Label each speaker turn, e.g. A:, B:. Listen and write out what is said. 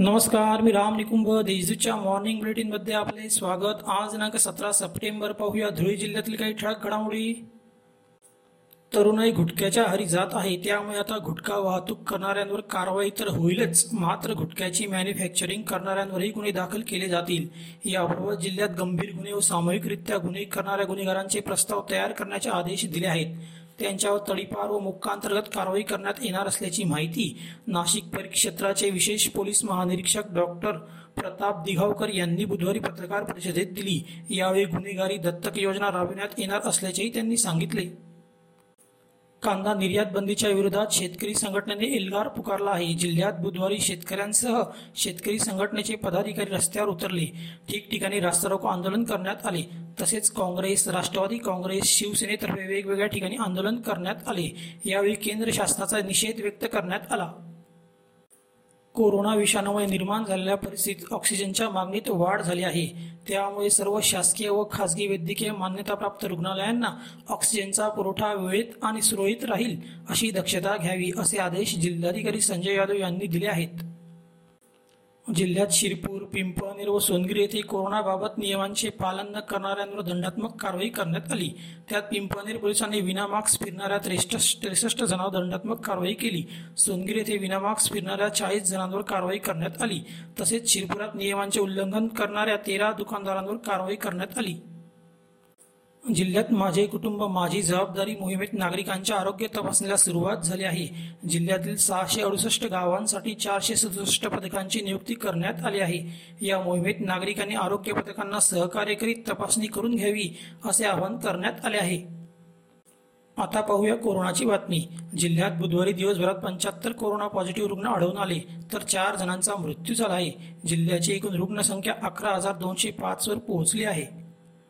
A: नमस्कार मी राम निकुंभ. देशदूतच्या मॉर्निंग बुलेटिनमध्ये आपले स्वागत. आज दिनांक सतरा सप्टेंबर पाहूया. धुळे जिल्ह्यातील काही ठळक घडामोडी. तरुणाई गुटख्याच्या हरी जात आहे. त्यामुळे आता गुटखा वाहतूक करणाऱ्यांवर कारवाई तर होईलच. मात्र गुटख्याची मॅन्युफॅक्चरिंग करणाऱ्यांवरही गुन्हे दाखल केले जातील. याबाबत जिल्ह्यात गंभीर गुन्हे व सामूहिकरित्या गुन्हे करणाऱ्या गुन्हेगारांचे प्रस्ताव तयार करण्याचे आदेश दिले आहेत. त्यांच्यावर तडीपार व मुक्कांतर्गत कारवाई करण्यात येणार असल्याची माहिती नाशिक परिक्षेत्राचे विशेष पोलीस महानिरीक्षक डॉक्टर प्रताप दिघावकर यांनी बुधवारी पत्रकार परिषदेत दिली. यावेळी गुन्हेगारी दत्तक योजना राबविण्यात येणार असल्याचेही त्यांनी सांगितले. कांदा निर्यात बंदीच्या विरोधात शेतकरी संघटनेने एल्गार पुकारला आहे. जिल्ह्यात बुधवारी शेतकऱ्यांसह शेतकरी संघटनेचे पदाधिकारी रस्त्यावर उतरले. ठिकठिकाणी रास्तारोको आंदोलन करण्यात आले. तसेच काँग्रेस राष्ट्रवादी काँग्रेस शिवसेनेतर्फे वेगवेगळ्या ठिकाणी आंदोलन करण्यात आले. यावेळी केंद्र शासनाचा निषेध व्यक्त करण्यात आला. कोरोना विषाणूमुळे निर्माण झालेल्या परिस्थितीत ऑक्सिजनच्या मागणीत वाढ झाली आहे. त्यामुळे सर्व शासकीय व खासगी वैद्यकीय मान्यताप्राप्त रुग्णालयांना ऑक्सिजनचा पुरवठा वेळेत आणि सुरळीत राहील अशी दक्षता घ्यावी असे आदेश जिल्हाधिकारी संजय यादव यांनी दिले आहेत. जिल्ह्यात शिरपूर पिंपळनेर व सोनगिरी येथे कोरोनाबाबत नियमांचे पालन न करणाऱ्यांवर दंडात्मक कारवाई करण्यात आली. त्यात पिंपळनेर पोलिसांनी विनामास्क फिरणाऱ्या त्रेसष्ट त्रेसष्ट जणांवर दंडात्मक कारवाई केली. सोनगिरी येथे विनामास्क फिरणाऱ्या चाळीस जणांवर कारवाई करण्यात आली. तसेच शिरपुरात नियमांचे उल्लंघन करणाऱ्या तेरा दुकानदारांवर कारवाई करण्यात आली. जिल्ह्यात माझे कुटुंब माझी जबाबदारी मोहिमेत नागरिकांच्या आरोग्य तपासणीला सुरुवात झाली आहे. जिल्ह्यातील सहाशे अडुसष्ट गावांसाठी चारशे सदुसष्ट पथकांची नियुक्ती करण्यात आली आहे. या मोहिमेत नागरिकांनी आरोग्य पथकांना सहकार्य करीत तपासणी करून घ्यावी असे आवाहन करण्यात आले आहे. आता पाहूया कोरोनाची बातमी. जिल्ह्यात बुधवारी दिवसभरात पंच्याहत्तर कोरोना पॉझिटिव्ह रुग्ण आढळून आले तर चार जणांचा मृत्यू झाला आहे. जिल्ह्याची एकूण रुग्णसंख्या अकरा हजार दोनशे पाचवर पोहोचली आहे.